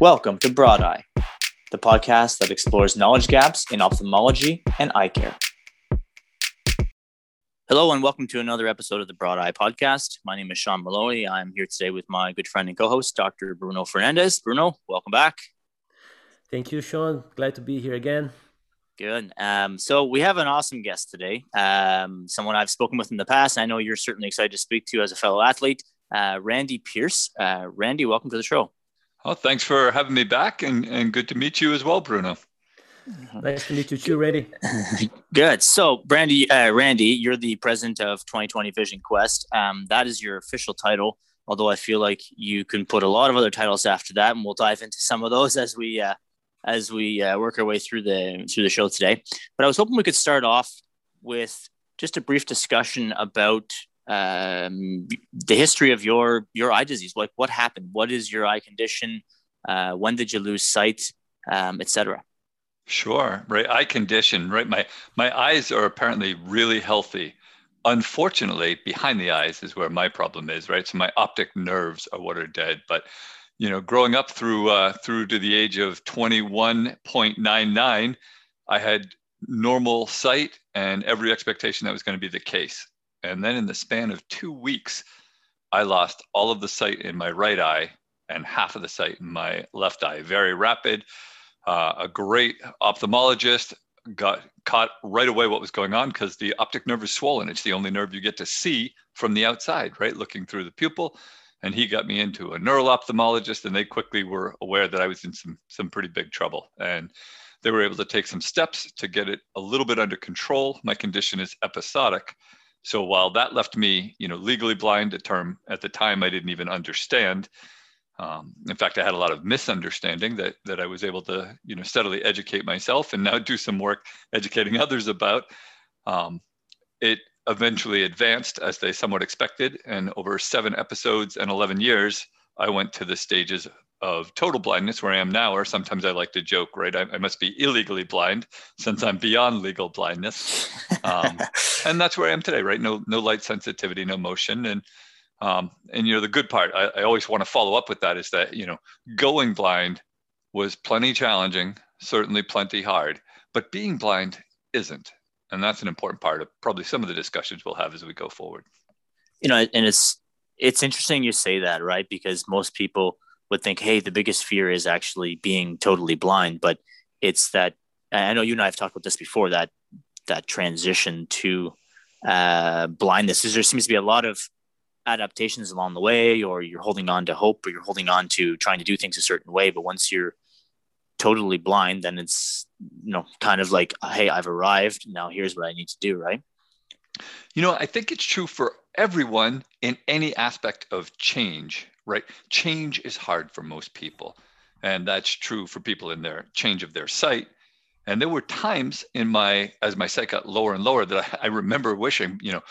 Welcome to Broad Eye, the podcast that explores knowledge gaps in ophthalmology and eye care. Hello, and welcome to another episode of the Broad Eye podcast. My name is Sean Maloney. I'm here today with my good friend and co host, Dr. Bruno Fernandez. Bruno, welcome back. Thank you, Sean. Glad to be here again. Good. Um, so we have an awesome guest today. Um, someone I've spoken with in the past. I know you're certainly excited to speak to as a fellow athlete, uh, Randy Pierce. Uh, Randy, welcome to the show. Oh, thanks for having me back, and, and good to meet you as well, Bruno. Nice to meet you too, Randy. Good. So, Brandy, uh, Randy, you're the president of 2020 Vision Quest. Um, that is your official title. Although I feel like you can put a lot of other titles after that, and we'll dive into some of those as we uh, as we uh, work our way through the through the show today. But I was hoping we could start off with just a brief discussion about um, the history of your your eye disease. Like, what happened? What is your eye condition? Uh, when did you lose sight, um, etc. Sure. Right. Eye condition. Right. My my eyes are apparently really healthy. Unfortunately, behind the eyes is where my problem is. Right. So my optic nerves are what are dead. But you know, growing up through uh, through to the age of 21.99, I had normal sight and every expectation that was going to be the case. And then in the span of two weeks, I lost all of the sight in my right eye and half of the sight in my left eye. Very rapid uh, a great ophthalmologist got caught right away what was going on because the optic nerve is swollen. It's the only nerve you get to see from the outside, right? Looking through the pupil. And he got me into a neuro-ophthalmologist, and they quickly were aware that I was in some some pretty big trouble. And they were able to take some steps to get it a little bit under control. My condition is episodic. So while that left me, you know, legally blind, a term at the time I didn't even understand, um, in fact, I had a lot of misunderstanding that that I was able to, you know, steadily educate myself and now do some work educating others about. Um, it eventually advanced as they somewhat expected, and over seven episodes and 11 years, I went to the stages of total blindness where I am now, or sometimes I like to joke, right? I, I must be illegally blind since I'm beyond legal blindness, um, and that's where I am today, right? No, no light sensitivity, no motion, and um, and you know, the good part, I, I always want to follow up with that is that you know, going blind was plenty challenging, certainly plenty hard, but being blind isn't, and that's an important part of probably some of the discussions we'll have as we go forward. You know, and it's it's interesting you say that, right? Because most people would think, hey, the biggest fear is actually being totally blind, but it's that I know you and I have talked about this before that that transition to uh, blindness. There seems to be a lot of adaptations along the way or you're holding on to hope or you're holding on to trying to do things a certain way but once you're totally blind then it's you know kind of like hey i've arrived now here's what i need to do right? You know i think it's true for everyone in any aspect of change right change is hard for most people and that's true for people in their change of their sight and there were times in my as my sight got lower and lower that I, I remember wishing you know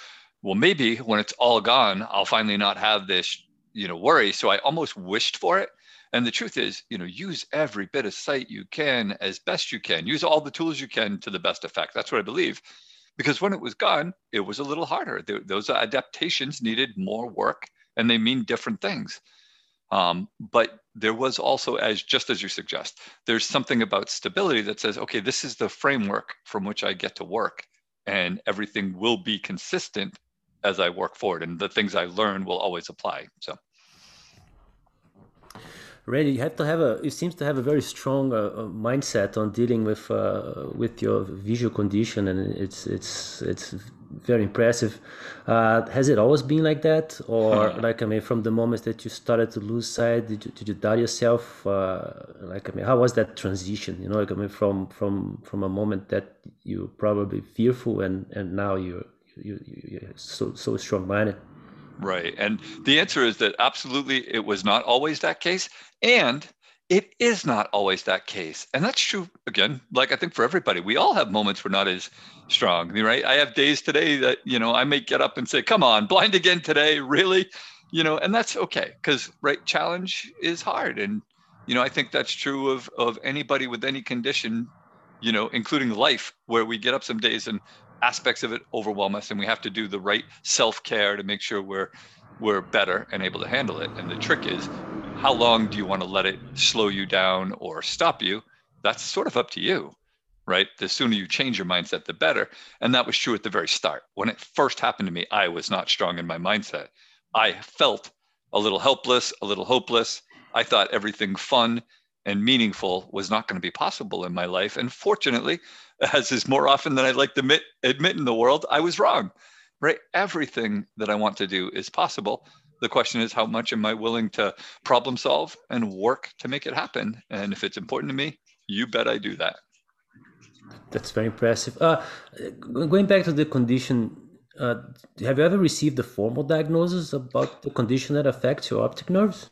well, maybe when it's all gone, I'll finally not have this, you know, worry. So I almost wished for it. And the truth is, you know, use every bit of sight you can as best you can. Use all the tools you can to the best effect. That's what I believe. Because when it was gone, it was a little harder. those adaptations needed more work and they mean different things. Um, but there was also, as just as you suggest, there's something about stability that says, okay, this is the framework from which I get to work, and everything will be consistent as I work forward, and the things I learn will always apply. So. Randy, you have to have a. It seems to have a very strong uh, uh, mindset on dealing with uh, with your visual condition, and it's it's it's very impressive. Uh, has it always been like that, or like I mean, from the moment that you started to lose sight, did you, did you doubt yourself? Uh, like I mean, how was that transition? You know, like I mean, from from from a moment that you probably fearful, and and now you're you, you, are so so strong minded. Right, and the answer is that absolutely it was not always that case, and it is not always that case, and that's true again. Like I think for everybody, we all have moments we're not as strong, right? I have days today that you know I may get up and say, "Come on, blind again today, really?" You know, and that's okay because right, challenge is hard, and you know I think that's true of of anybody with any condition you know, including life, where we get up some days and aspects of it overwhelm us and we have to do the right self-care to make sure we're we're better and able to handle it and the trick is how long do you want to let it slow you down or stop you? That's sort of up to you, right? The sooner you change your mindset, the better. And that was true at the very start. When it first happened to me, I was not strong in my mindset. I felt a little helpless, a little hopeless. I thought everything fun and meaningful was not going to be possible in my life. And fortunately, as is more often than I'd like to admit, admit in the world, I was wrong, right? Everything that I want to do is possible. The question is, how much am I willing to problem solve and work to make it happen? And if it's important to me, you bet I do that. That's very impressive. Uh, going back to the condition, uh, have you ever received a formal diagnosis about the condition that affects your optic nerves?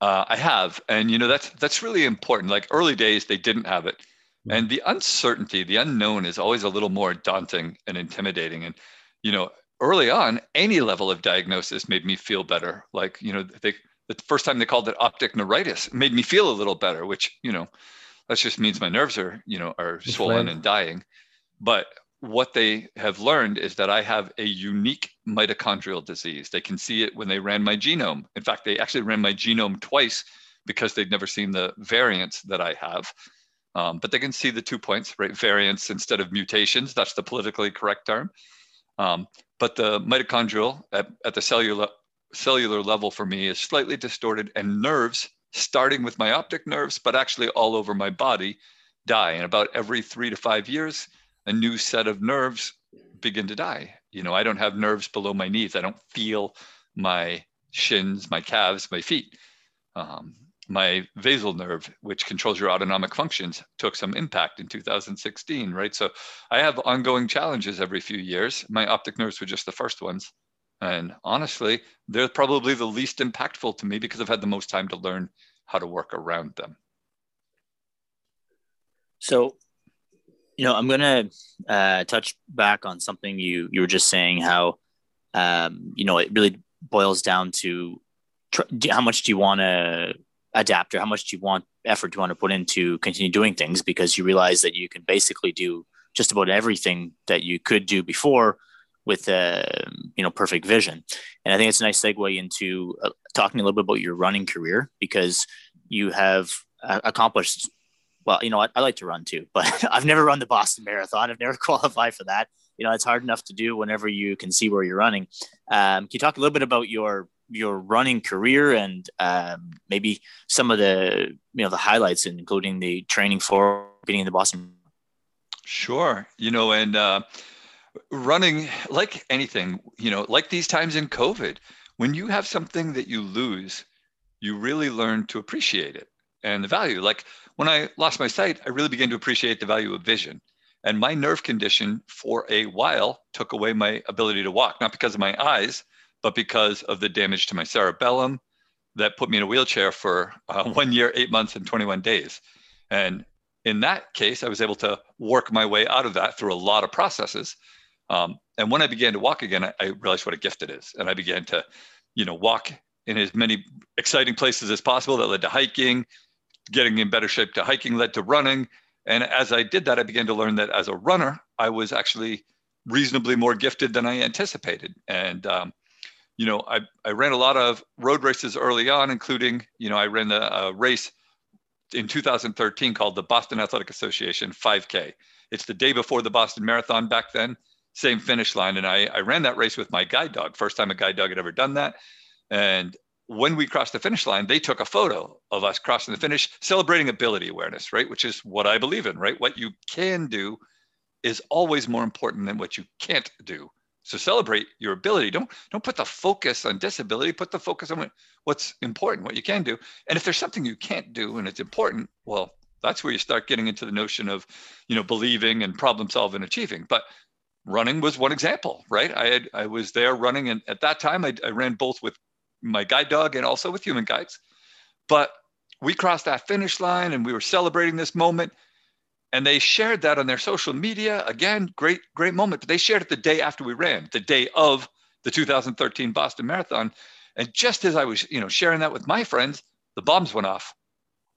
Uh, I have, and you know that's that's really important. Like early days, they didn't have it, mm-hmm. and the uncertainty, the unknown, is always a little more daunting and intimidating. And you know, early on, any level of diagnosis made me feel better. Like, you know, they, the first time they called it optic neuritis made me feel a little better, which, you know, that just means my nerves are, you know, are swollen and dying. But what they have learned is that I have a unique mitochondrial disease. They can see it when they ran my genome. In fact, they actually ran my genome twice because they'd never seen the variants that I have. Um, but they can see the two points, right? Variants instead of mutations. That's the politically correct term. Um, but the mitochondrial at, at the cellular cellular level for me is slightly distorted and nerves starting with my optic nerves but actually all over my body die. And about every three to five years a new set of nerves begin to die. You know i don't have nerves below my knees. I don't feel my shins my calves my feet. Um, my vagal nerve, which controls your autonomic functions, took some impact in 2016, right? So I have ongoing challenges every few years. My optic nerves were just the first ones. And honestly, they're probably the least impactful to me because I've had the most time to learn how to work around them. So, you know, I'm going to uh, touch back on something you you were just saying. How, um, you know, it really boils down to tr- how much do you want to adapt or how much do you want effort do you want to put into continue doing things? Because you realize that you can basically do just about everything that you could do before with a uh, you know perfect vision. And i think it's a nice segue into uh, talking a little bit about your running career because you have uh, accomplished well you know I, I like to run too but i've never run the boston marathon. I've never qualified for that. You know it's hard enough to do whenever you can see where you're running. Um, can you talk a little bit about your your running career and um, maybe some of the you know the highlights, including the training for getting the Boston. Sure, you know, and uh, running like anything, you know, like these times in COVID, when you have something that you lose, you really learn to appreciate it and the value. Like when I lost my sight, I really began to appreciate the value of vision. And my nerve condition for a while took away my ability to walk, not because of my eyes, but because of the damage to my cerebellum that put me in a wheelchair for uh, one year, eight months, and 21 days. And in that case, I was able to work my way out of that through a lot of processes. Um, and when I began to walk again, I, I, realized what a gift it is. And I began to, you know, walk in as many exciting places as possible that led to hiking, getting in better shape to hiking led to running. And as I did that, I began to learn that as a runner, I was actually reasonably more gifted than I anticipated. And um, you know, I, I ran a lot of road races early on, including, you know, I ran a, a race in 2013 called the Boston Athletic Association 5K. It's the day before the Boston Marathon back then, same finish line. And I, I ran that race with my guide dog, first time a guide dog had ever done that. And when we crossed the finish line, they took a photo of us crossing the finish, celebrating ability awareness, right? Which is what I believe in, right? What you can do is always more important than what you can't do. So celebrate your ability. Don't don't put the focus on disability. Put the focus on what's important, what you can do. And if there's something you can't do and it's important, well, that's where you start getting into the notion of, you know, believing and problem solving, achieving. But running was one example, right? I had I was there running, and at that time I, I ran both with my guide dog and also with human guides. But we crossed that finish line and we were celebrating this moment and they shared that on their social media. Again great great moment. But they shared it the day after we ran the day of the 2013 boston marathon. And just as i was you know sharing that with my friends the bombs went off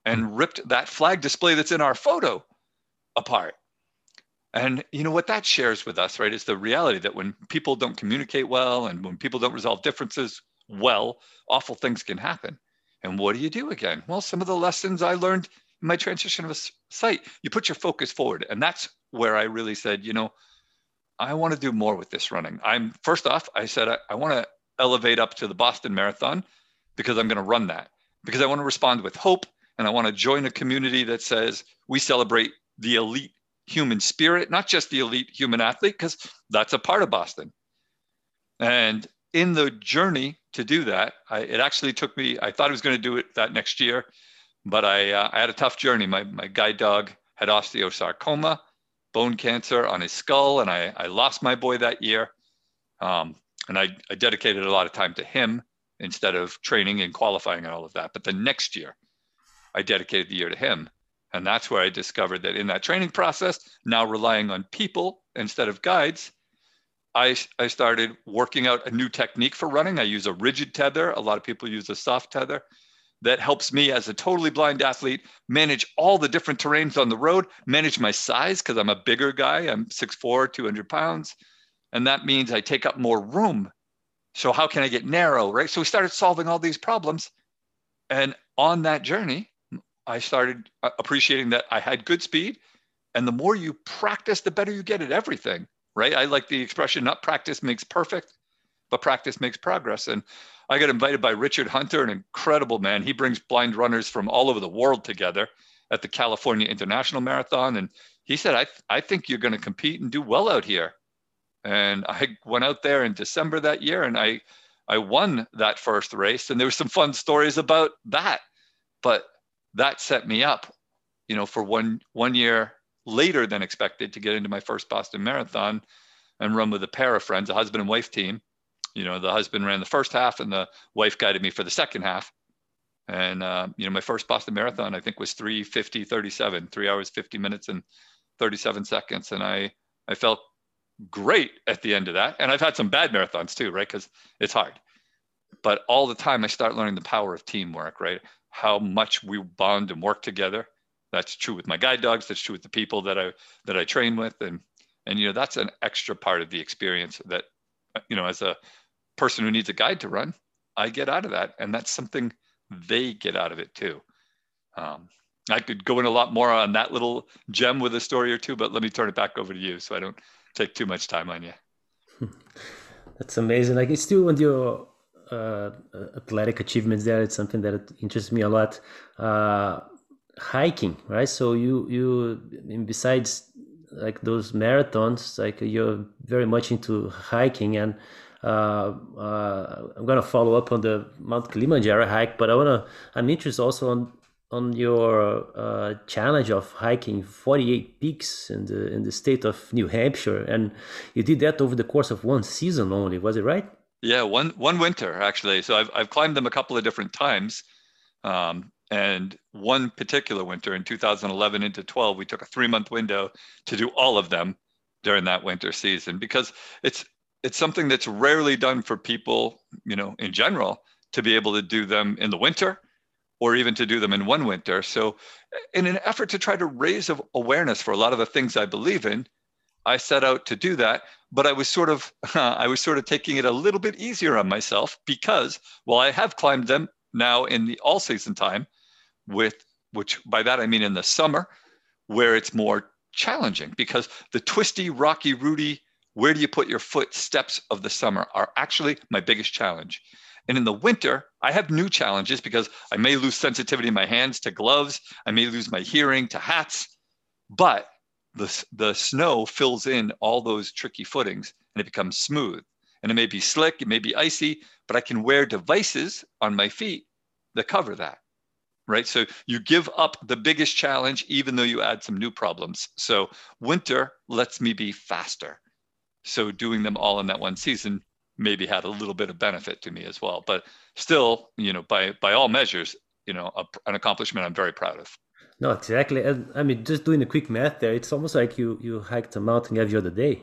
and hmm. ripped that flag display that's in our photo apart. And you know what that shares with us right is the reality that when people don't communicate well and when people don't resolve differences well awful things can happen. And what do you do again? Well, some of the lessons I learned my transition of a site, you put your focus forward. And that's where I really said, you know, I want to do more with this running. I'm first off, I said, I, I want to elevate up to the Boston Marathon because I'm going to run that because I want to respond with hope and I want to join a community that says we celebrate the elite human spirit, not just the elite human athlete, because that's a part of Boston. And in the journey to do that, I, it actually took me, I thought I was going to do it that next year, but I, uh, I had a tough journey. My, my guide dog had osteosarcoma, bone cancer on his skull, and I, I lost my boy that year. Um, and I, I dedicated a lot of time to him instead of training and qualifying and all of that. But the next year, I dedicated the year to him. And that's where I discovered that in that training process, now relying on people instead of guides, I, I started working out a new technique for running. I use a rigid tether. A lot of people use a soft tether that helps me as a totally blind athlete manage all the different terrains on the road, manage my size because I'm a bigger guy. I'm 6'4, 200 pounds. And that means I take up more room. So, how can I get narrow, right? So, we started solving all these problems. And on that journey, I started uh, appreciating that I had good speed. And the more you practice, the better you get at everything, right? I like the expression, not practice makes perfect, but practice makes progress. And I got invited by Richard Hunter, an incredible man. He brings blind runners from all over the world together at the California International Marathon. And he said, I, I think you're going to compete and do well out here. And I went out there in December that year and I, I won that first race. And there were some fun stories about that. But that set me up, you know, for one one year later than expected to get into my first Boston Marathon and run with a pair of friends, a husband and wife team. You know, the husband ran the first half and the wife guided me for the second half. And, uh, you know, my first Boston Marathon, I think was 350, 37, three hours, 50 minutes and 37 seconds. And I, I felt great at the end of that. And I've had some bad marathons too, right? Because it's hard. But all the time I start learning the power of teamwork, right? how much we bond and work together. That's true with my guide dogs. That's true with the people that I that I train with, and and you know that's an extra part of the experience that you know as a person who needs a guide to run, I get out of that, and that's something they get out of it too. Um, I could go in a lot more on that little gem with a story or two, but let me turn it back over to you so I don't take too much time on you. That's amazing. Like it's still on your uh, athletic achievements there. It's something that interests me a lot. Uh, hiking, right? So you you besides like those marathons, like you're very much into hiking, and I'm gonna follow up on the Mount Kilimanjaro hike, but I wanna I'm interested also on on your uh, challenge of hiking 48 peaks in the in the state of New Hampshire, and you did that over the course of one season only. Was it right? Yeah, one one winter actually. So I've I've climbed them a couple of different times, um, and one particular winter in 2011 into 12, we took a three month window to do all of them during that winter season because it's it's something that's rarely done for people, you know, in general to be able to do them in the winter or even to do them in one winter. So, in an effort to try to raise awareness for a lot of the things I believe in, I set out to do that, but I was sort of I was sort of taking it a little bit easier on myself because while I have climbed them now in the all season time, with which by that I mean in the summer, where it's more challenging because the twisty, rocky, rooty, where do you put your foot steps of the summer are actually my biggest challenge. And in the winter, I have new challenges because I may lose sensitivity in my hands to gloves, I may lose my hearing to hats, but the, the snow fills in all those tricky footings and it becomes smooth. And it may be slick, it may be icy, but I can wear devices on my feet that cover that. Right. So you give up the biggest challenge, even though you add some new problems. So winter lets me be faster. So doing them all in that one season maybe had a little bit of benefit to me as well. But still, you know, by by all measures, you know, a, an accomplishment I'm very proud of. No, exactly. And I mean, just doing a quick math there, it's almost like you you hiked a mountain every other day.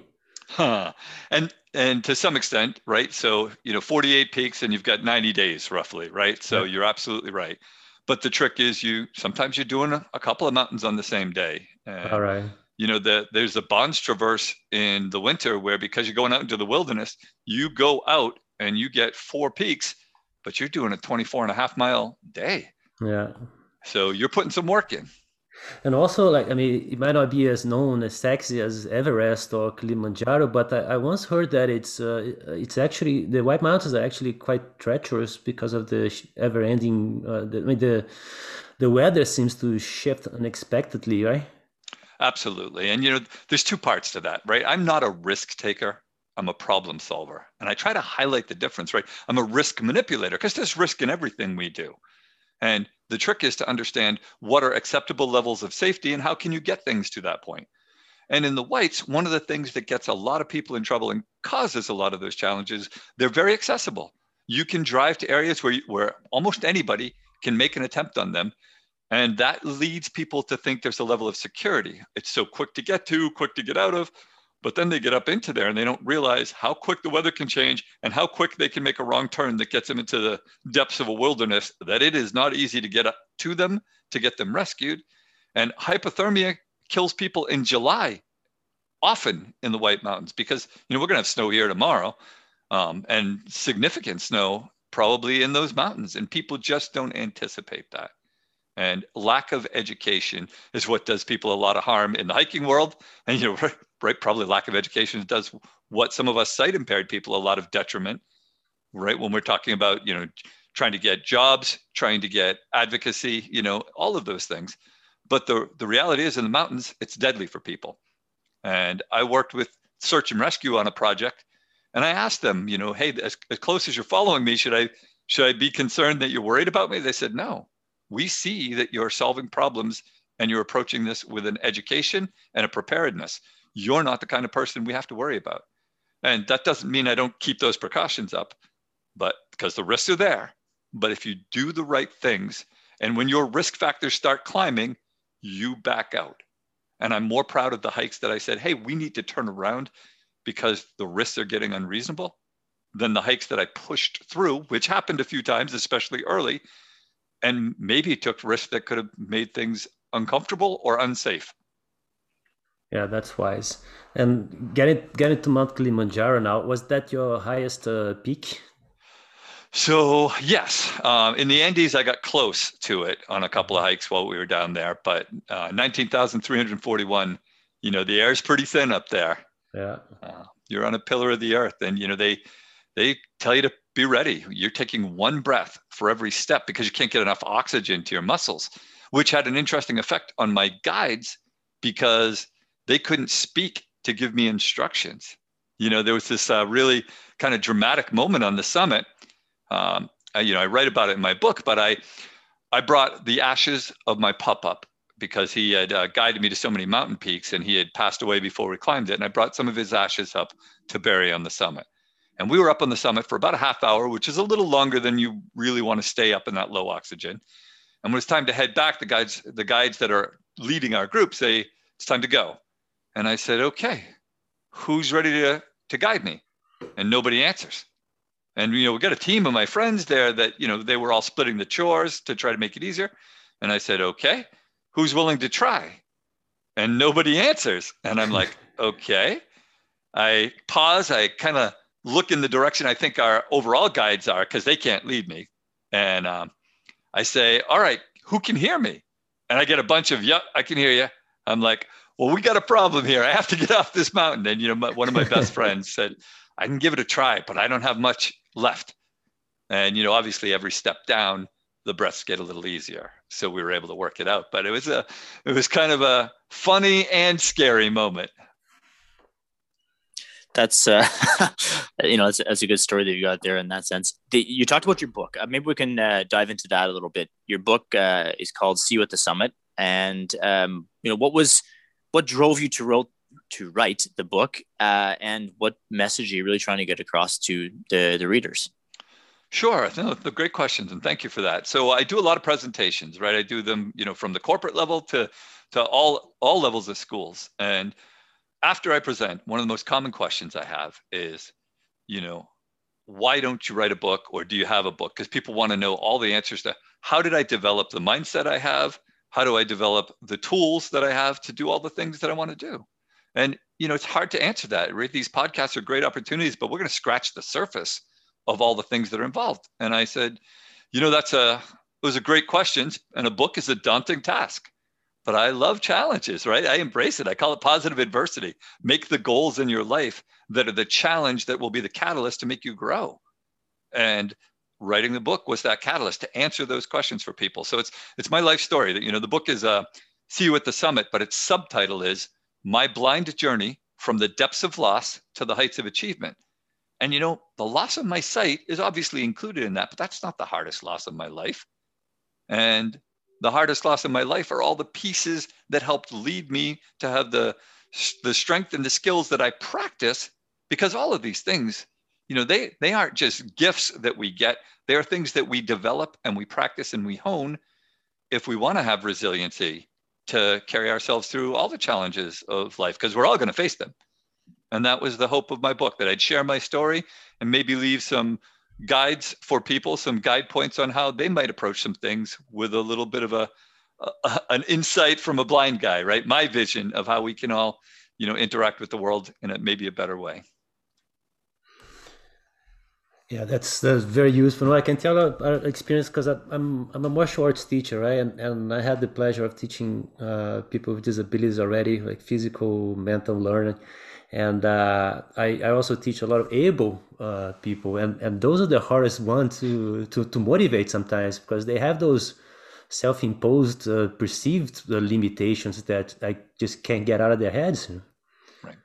Huh. And and to some extent, right? So you know, 48 peaks, and you've got 90 days roughly, right? So yeah. you're absolutely right. But the trick is, you sometimes you're doing a, a couple of mountains on the same day. And, All right. You know, the, there's a Bonds Traverse in the winter where because you're going out into the wilderness, you go out and you get four peaks but you're doing a 24 and a half mile day. Yeah. So you're putting some work in. And also, like, I mean, it might not be as known as sexy as Everest or Kilimanjaro, but I, I once heard that it's uh, it's actually the White Mountains are actually quite treacherous because of the ever-ending. Uh, the, I mean, the the weather seems to shift unexpectedly, right? Absolutely, and you know, there's two parts to that, right? I'm not a risk taker. I'm a problem solver, and I try to highlight the difference, right? I'm a risk manipulator because there's risk in everything we do. And the trick is to understand what are acceptable levels of safety and how can you get things to that point. And in the whites, one of the things that gets a lot of people in trouble and causes a lot of those challenges, they're very accessible. You can drive to areas where, you, where almost anybody can make an attempt on them. And that leads people to think there's a level of security. It's so quick to get to, quick to get out of. But then they get up into there and they don't realize how quick the weather can change and how quick they can make a wrong turn that gets them into the depths of a wilderness, that it is not easy to get up to them to get them rescued. And hypothermia kills people in July, often in the White Mountains, because you know we're going to have snow here tomorrow, um, and significant snow probably in those mountains, and people just don't anticipate that. And lack of education is what does people a lot of harm in the hiking world, and you know right? Probably lack of education does what some of us sight impaired people a lot of detriment, right? When we're talking about, you know, trying to get jobs, trying to get advocacy, you know, all of those things. But the, the reality is in the mountains, it's deadly for people. And I worked with search and rescue on a project and I asked them, you know, hey, as, as close as you're following me, should I should I be concerned that you're worried about me? They said, no. We see that you're solving problems and you're approaching this with an education and a preparedness you're not the kind of person we have to worry about. And that doesn't mean I don't keep those precautions up, but because the risks are there. But if you do the right things, and when your risk factors start climbing, you back out. And I'm more proud of the hikes that I said, hey, we need to turn around because the risks are getting unreasonable than the hikes that I pushed through, which happened a few times, especially early. And maybe took risks that could have made things uncomfortable or unsafe. Yeah, that's wise. And getting getting to Mount Kilimanjaro now was that your highest uh, peak? So yes, um, in the Andes, I got close to it on a couple of hikes while we were down there. But uh, nineteen thousand three hundred forty-one. You know, the air is pretty thin up there. Yeah, uh, you're on a pillar of the earth, and you know they they tell you to be ready. You're taking one breath for every step because you can't get enough oxygen to your muscles, which had an interesting effect on my guides because they couldn't speak to give me instructions. You know, there was this uh, really kind of dramatic moment on the summit. Um, I, you know, I write about it in my book, but I, I brought the ashes of my pup up because he had uh, guided me to so many mountain peaks and he had passed away before we climbed it. And I brought some of his ashes up to bury on the summit. And we were up on the summit for about a half hour, which is a little longer than you really want to stay up in that low oxygen. And when it's time to head back, the guides, the guides that are leading our group say, it's time to go. And I said, okay, who's ready to, to guide me? And nobody answers. And, you know, we got a team of my friends there that, you know, they were all splitting the chores to try to make it easier. And I said, okay, who's willing to try? And nobody answers. And I'm like, okay. I pause. I kind of look in the direction I think our overall guides are because they can't lead me. And um, I say, all right, who can hear me? And I get a bunch of, yep, I can hear you. I'm like, well, we got a problem here. I have to get off this mountain. And, you know, my, one of my best friends said, I can give it a try, but I don't have much left. And, you know, obviously every step down, the breaths get a little easier. So we were able to work it out. But it was a, it was kind of a funny and scary moment. That's, uh, you know, that's, that's a good story that you got there in that sense. The, you talked about your book. Uh, maybe we can uh, dive into that a little bit. Your book uh, is called See You at the Summit. And, um, you know, what was, what drove you to wrote to write the book uh, and what message are you really trying to get across to the, the readers Sure, no, the great questions, and thank you for that. So I do a lot of presentations, right? I do them, you know, from the corporate level to to all all levels of schools. And after I present, one of the most common questions I have is, you know, why don't you write a book or do you have a book? Because people want to know all the answers to how did I develop the mindset I have? how do I develop the tools that I have to do all the things that I want to do? And you know, it's hard to answer that. Right? These podcasts are great opportunities, but we're going to scratch the surface of all the things that are involved. And I said, you know, that's a, it was a great question. And a book is a daunting task, but I love challenges, right? I embrace it. I call it positive adversity. Make the goals in your life that are the challenge that will be the catalyst to make you grow. And writing the book was that catalyst to answer those questions for people. So it's it's my life story. That you know, the book is uh, "See You at the Summit," but its subtitle is "My Blind Journey from the Depths of Loss to the Heights of Achievement." And you know, the loss of my sight is obviously included in that, but that's not the hardest loss of my life. And the hardest loss of my life are all the pieces that helped lead me to have the the strength and the skills that I practice because all of these things you know they they aren't just gifts that we get. They are things that we develop and we practice and we hone if we want to have resiliency to carry ourselves through all the challenges of life because we're all going to face them. And that was the hope of my book that i'd share my story and maybe leave some guides for people some guide points on how they might approach some things with a little bit of a, a an insight from a blind guy right my vision of how we can all you know interact with the world in a maybe a better way yeah, that's that's very useful. And I can tell our experience because I'm I'm a martial arts teacher, right? And and I had the pleasure of teaching uh, people with disabilities already, like physical, mental learning, and uh, I I also teach a lot of able uh, people, and and those are the hardest ones to to to motivate sometimes because they have those self-imposed uh, perceived uh, limitations that I just can't get out of their heads. Right.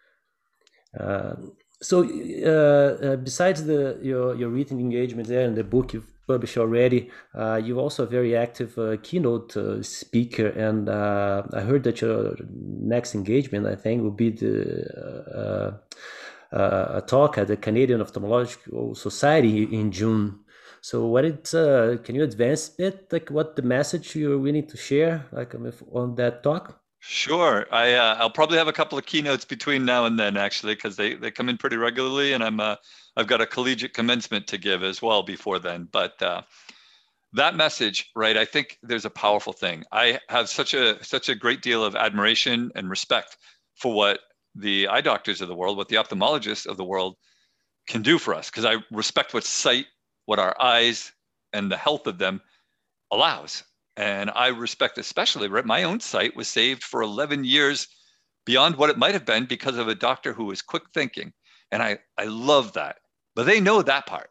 Uh, so uh, uh, besides the your your written engagement there and the book you've published already, uh, you're also a very active uh, keynote uh, speaker, and uh, I heard that your next engagement, I think, will be the a talk at the Canadian Ophthalmological Society in June. So, what it can you advance a bit, like what the message you're willing to share, like um, on that talk? Sure. I uh, I'll probably have a couple of keynotes between now and then, actually, because they they come in pretty regularly, and I'm uh, I've got a collegiate commencement to give as well before then. But uh, that message, right? I think there's a powerful thing. I have such a such a great deal of admiration and respect for what the eye doctors of the world, what the ophthalmologists of the world can do for us, because I respect what sight, what our eyes, and the health of them allows and I respect especially, right? My own sight was saved for 11 years beyond what it might have been because of a doctor who was quick thinking. And I, I love that. But they know that part.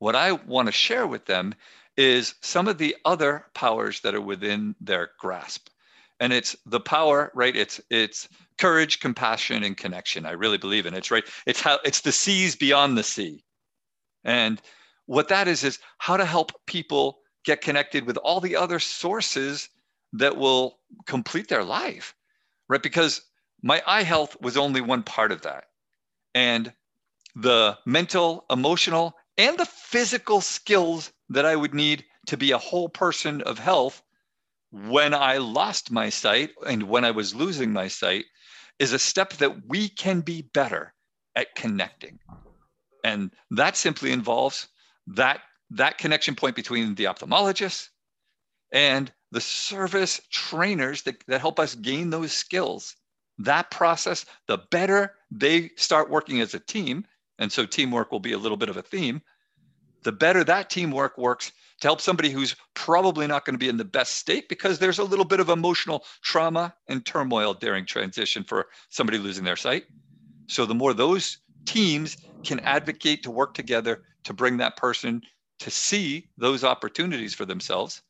What I want to share with them is some of the other powers that are within their grasp. And it's the power, right? It's it's courage, compassion, and connection. I really believe in it. It's right. It's how it's the seas beyond the sea. And what that is is how to help people get connected with all the other sources that will complete their life, right? Because my eye health was only one part of that. And the mental, emotional, and the physical skills that I would need to be a whole person of health when I lost my sight and when I was losing my sight is a step that we can be better at connecting. And that simply involves that that connection point between the ophthalmologist and the service trainers that, that help us gain those skills. That process, the better they start working as a team, and so teamwork will be a little bit of a theme, the better that teamwork works to help somebody who's probably not going to be in the best state because there's a little bit of emotional trauma and turmoil during transition for somebody losing their sight. So the more those teams can advocate to work together to bring that person to see those opportunities for themselves,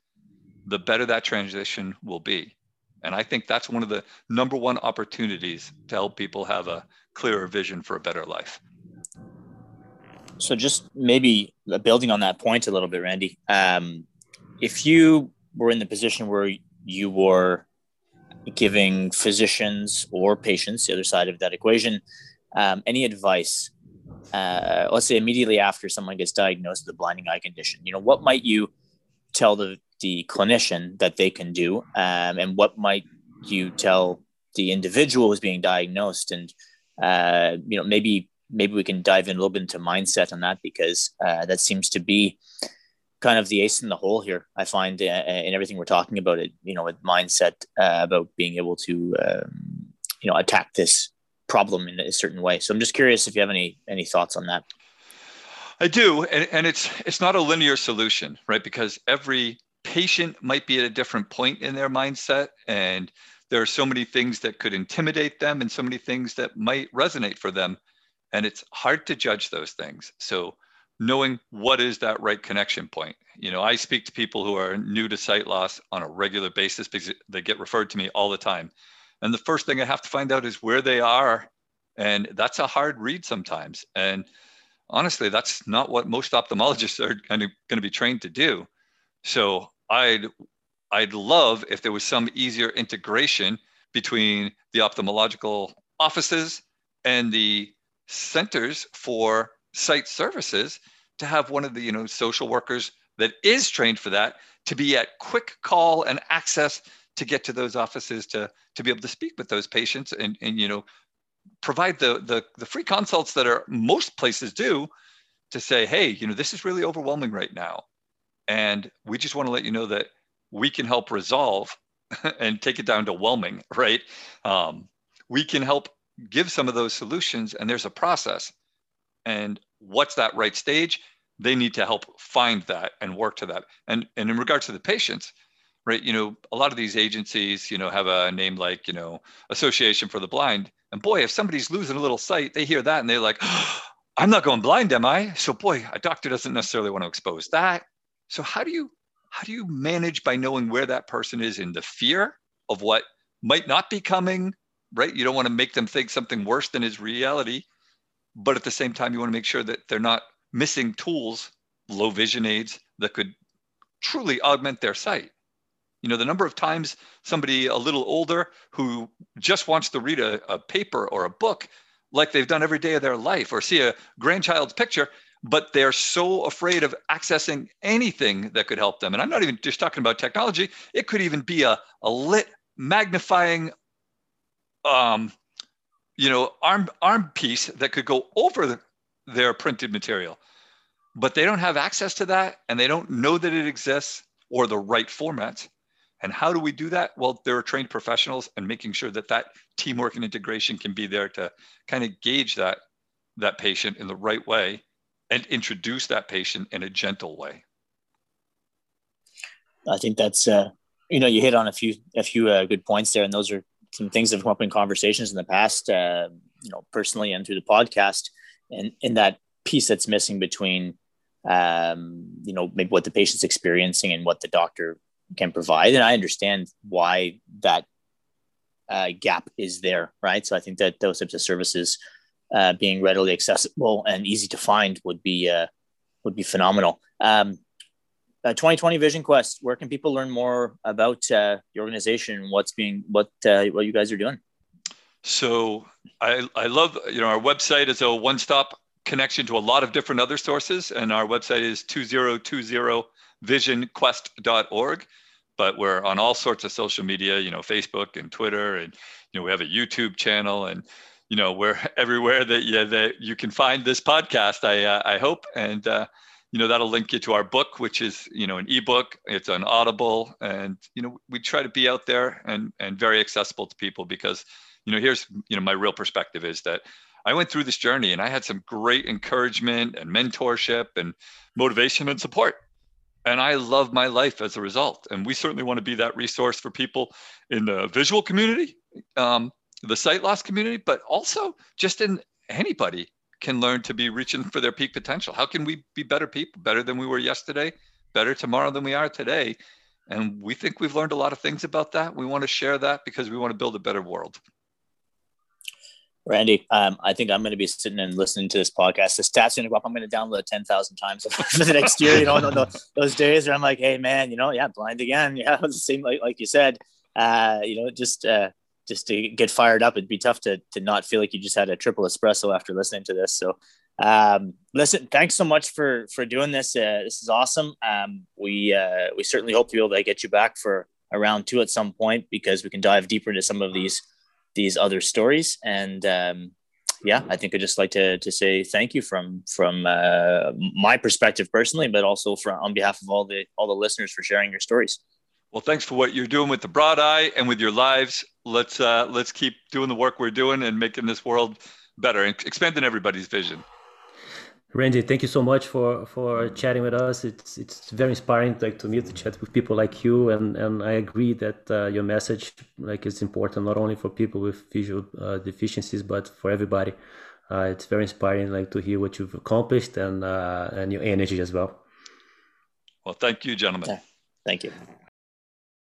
the better that transition will be. And I think that's one of the number one opportunities to help people have a clearer vision for a better life. So, just maybe building on that point a little bit, Randy, um, if you were in the position where you were giving physicians or patients, the other side of that equation, um, any advice uh, let's say immediately after someone gets diagnosed with a blinding eye condition you know what might you tell the, the clinician that they can do? Um, and what might you tell the individual who's being diagnosed? And uh, you know maybe maybe we can dive in a little bit into mindset on that because uh, that seems to be kind of the ace in the hole here i find uh, in everything we're talking about it you know with mindset uh, about being able to um, you know attack this problem in a certain way. So I'm just curious if you have any any thoughts on that. I do, and, and it's it's not a linear solution, right? Because every patient might be at a different point in their mindset, and there are so many things that could intimidate them, and so many things that might resonate for them, and it's hard to judge those things. So knowing what is that right connection point. You know, I speak to people who are new to sight loss on a regular basis because they get referred to me all the time. And the first thing I have to find out is where they are. And that's a hard read sometimes. And honestly, that's not what most ophthalmologists are kind of going to be trained to do. So I'd I'd love if there was some easier integration between the ophthalmological offices and the centers for sight services to have one of the you know social workers that is trained for that to be at quick call and access to get to those offices to to be able to speak with those patients and and you know provide the the, the free consults that are most places do to say hey you know this is really overwhelming right now. And we just want to let you know that we can help resolve and take it down to whelming right? Um, we can help give some of those solutions and there's a process. And what's that right stage? They need to help find that and work to that. And and in regards to the patients right? You know a lot of these agencies you know have a name like you know association for the blind. And boy if somebody's losing a little sight they hear that and they're like oh, i'm not going blind am i? So boy a doctor doesn't necessarily want to expose that. So how do you how do you manage by knowing where that person is in the fear of what might not be coming right? You don't want to make them think something worse than is reality but at the same time you want to make sure that they're not missing tools low vision aids that could truly augment their sight you know the number of times somebody a little older who just wants to read a, a paper or a book like they've done every day of their life or see a grandchild's picture but they're so afraid of accessing anything that could help them and i'm not even just talking about technology it could even be a, a lit magnifying um, you know, arm arm piece that could go over the, their printed material. But they don't have access to that and they don't know that it exists or the right formats. And how do we do that? Well, there are trained professionals and making sure that that teamwork and integration can be there to kind of gauge that that patient in the right way and introduce that patient in a gentle way. I think that's uh, you know you hit on a few a few uh, good points there, and those are some things that have come up in conversations in the past, uh, you know, personally and through the podcast, and in that piece that's missing between, um, you know, maybe what the patient's experiencing and what the doctor can provide. And I understand why that uh, gap is there, right? So I think that those types of services uh, being readily accessible and easy to find would be uh, would be phenomenal. Um, uh, 2020 Vision Quest. Where can people learn more about uh, the organization? What's being what uh, what you guys are doing? So I I love you know our website is a one stop connection to a lot of different other sources, and our website is 2020visionquest.org. But we're on all sorts of social media, you know, Facebook and Twitter, and you know we have a YouTube channel, and you know we're everywhere that yeah that you can find this podcast. I uh, I hope. And uh, you know that'll link you to our book which is you know an ebook. It's on audible. And you know we try to be out there and and very accessible to people because you know here's you know my real perspective is that i went through this journey and i had some great encouragement and mentorship and motivation and support and i love my life as a result and we certainly want to be that resource for people in the visual community um, the sight loss community but also just in anybody can learn to be reaching for their peak potential. How can we be better people, better than we were yesterday, better tomorrow than we are today? And we think we've learned a lot of things about that. We want to share that because we want to build a better world. Randy, um, I think I'm going to be sitting and listening to this podcast. The stats going to go up. I'm going to download it 10,000 times for the next year. You know, those days where I'm like, hey, man, you know, yeah, blind again. Yeah, it same, like, like you said. Uh, you know, just uh, just to get fired up. It'd be tough to to not feel like you just had a triple espresso after listening to this. So, um, listen, thanks so much for for doing this. Uh, this is awesome. Um, we uh, we certainly hope to be able to get you back for a round two at some point because we can dive deeper into some of these these other stories. And um, yeah, I think I'd just like to to say thank you from from uh, my perspective personally, but also from on behalf of all the all the listeners for sharing your stories. Well, thanks for what you're doing with the broad eye and with your lives. Let's uh, let's keep doing the work we're doing and making this world better and expanding everybody's vision. Randy, thank you so much for for chatting with us. It's it's very inspiring like to meet to chat with people like you, and and I agree that uh, your message like is important not only for people with visual uh, deficiencies but for everybody. Uh, it's very inspiring like to hear what you've accomplished and uh, and your energy as well. Well, thank you, gentlemen. Yeah. Thank you.